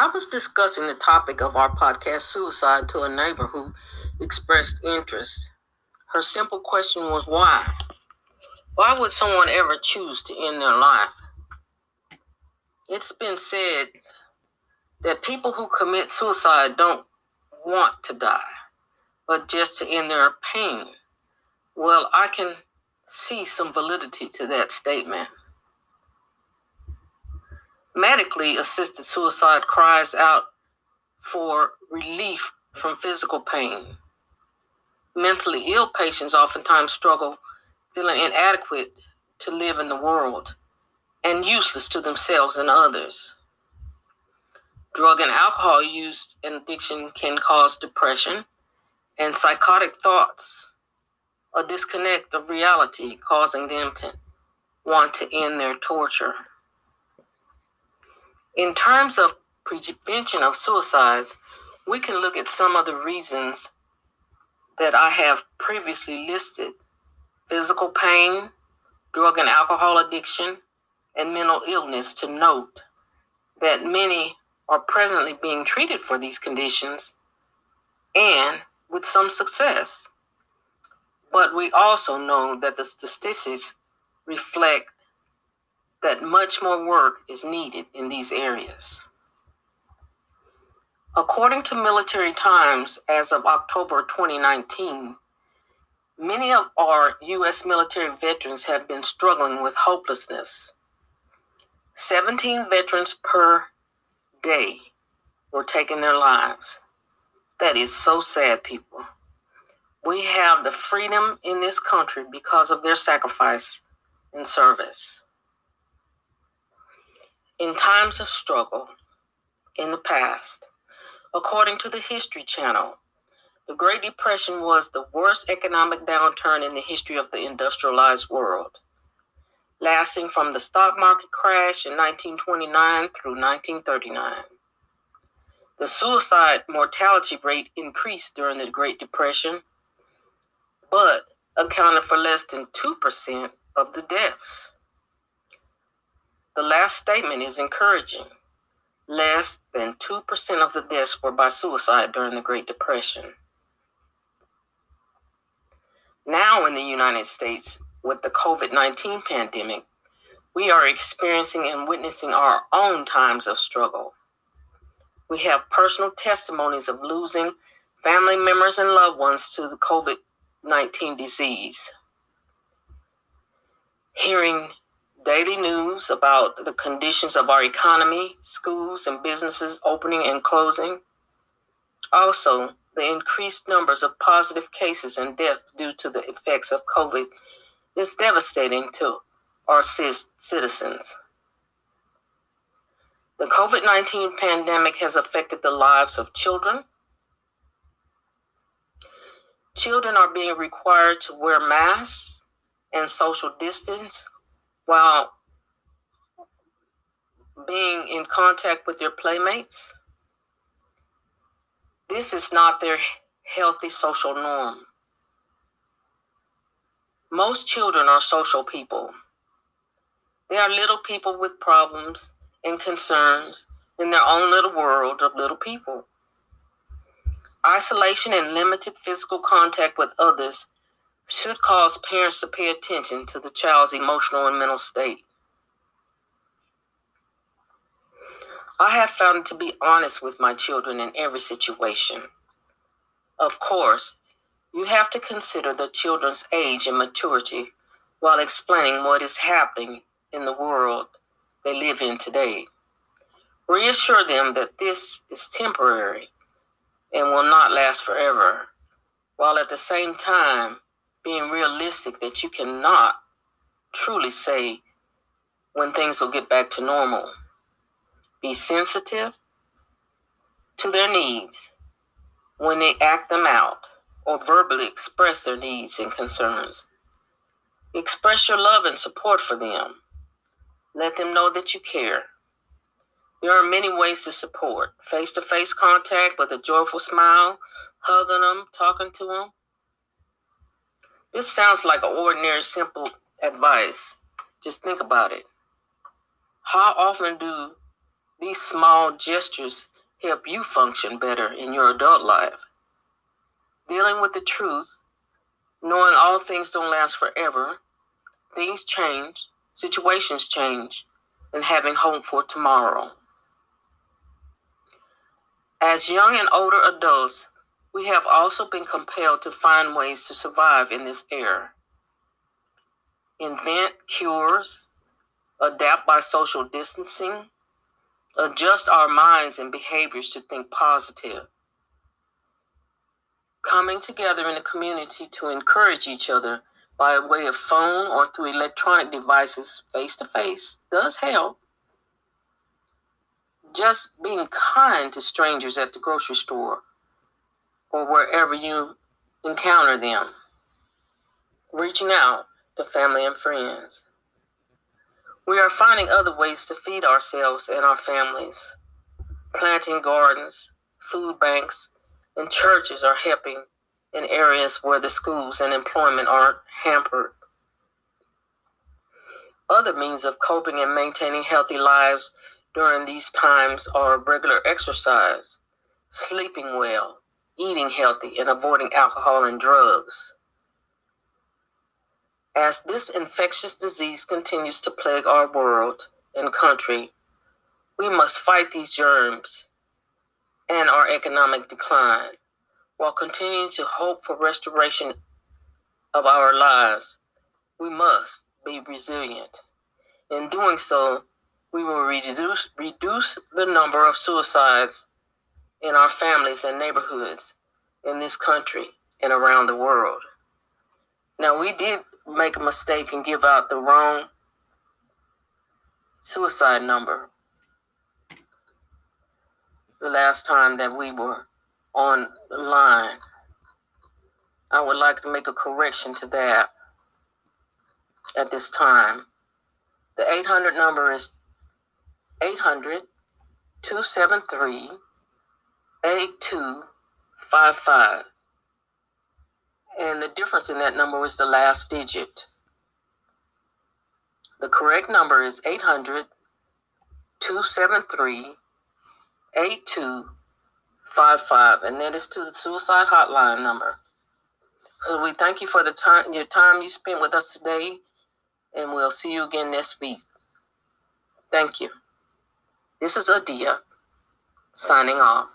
I was discussing the topic of our podcast, suicide, to a neighbor who expressed interest. Her simple question was why? Why would someone ever choose to end their life? It's been said that people who commit suicide don't want to die, but just to end their pain. Well, I can see some validity to that statement. Medically assisted suicide cries out for relief from physical pain. Mentally ill patients oftentimes struggle feeling inadequate to live in the world and useless to themselves and others. Drug and alcohol use and addiction can cause depression and psychotic thoughts, a disconnect of reality, causing them to want to end their torture. In terms of prevention of suicides, we can look at some of the reasons that I have previously listed physical pain, drug and alcohol addiction, and mental illness to note that many are presently being treated for these conditions and with some success. But we also know that the statistics reflect that much more work is needed in these areas. According to Military Times, as of October 2019, many of our U.S. military veterans have been struggling with hopelessness. 17 veterans per day were taking their lives. That is so sad, people. We have the freedom in this country because of their sacrifice and service. In times of struggle in the past, according to the History Channel, the Great Depression was the worst economic downturn in the history of the industrialized world lasting from the stock market crash in 1929 through 1939. The suicide mortality rate increased during the Great Depression, but accounted for less than 2% of the deaths. The last statement is encouraging. Less than 2% of the deaths were by suicide during the Great Depression. Now, in the United States, with the COVID 19 pandemic, we are experiencing and witnessing our own times of struggle. We have personal testimonies of losing family members and loved ones to the COVID 19 disease. Hearing daily news about the conditions of our economy, schools, and businesses opening and closing. Also, the increased numbers of positive cases and deaths due to the effects of COVID is devastating to our citizens. The COVID 19 pandemic has affected the lives of children. Children are being required to wear masks and social distance while being in contact with their playmates. This is not their healthy social norm. Most children are social people. They are little people with problems and concerns in their own little world of little people. Isolation and limited physical contact with others should cause parents to pay attention to the child's emotional and mental state. I have found to be honest with my children in every situation. Of course, you have to consider the children's age and maturity while explaining what is happening in the world they live in today. Reassure them that this is temporary and will not last forever, while at the same time being realistic that you cannot truly say when things will get back to normal. Be sensitive to their needs when they act them out or verbally express their needs and concerns. Express your love and support for them. Let them know that you care. There are many ways to support face to face contact with a joyful smile, hugging them, talking to them. This sounds like an ordinary, simple advice. Just think about it. How often do these small gestures help you function better in your adult life. Dealing with the truth, knowing all things don't last forever, things change, situations change, and having hope for tomorrow. As young and older adults, we have also been compelled to find ways to survive in this era. Invent cures, adapt by social distancing, adjust our minds and behaviors to think positive. Coming together in a community to encourage each other by way of phone or through electronic devices face to face does help. Just being kind to strangers at the grocery store or wherever you encounter them. Reaching out to family and friends. We are finding other ways to feed ourselves and our families. Planting gardens, food banks, and churches are helping in areas where the schools and employment are hampered. Other means of coping and maintaining healthy lives during these times are regular exercise, sleeping well, eating healthy, and avoiding alcohol and drugs. As this infectious disease continues to plague our world and country, we must fight these germs and our economic decline while continuing to hope for restoration of our lives. We must be resilient. In doing so, we will reduce, reduce the number of suicides in our families and neighborhoods in this country and around the world. Now, we did make a mistake and give out the wrong suicide number the last time that we were on the line. I would like to make a correction to that at this time. The 800 number is 800 273 8255. And the difference in that number was the last digit. The correct number is 800 273 8255. And that is to the suicide hotline number. So we thank you for the time your time you spent with us today. And we'll see you again next week. Thank you. This is Adia signing off.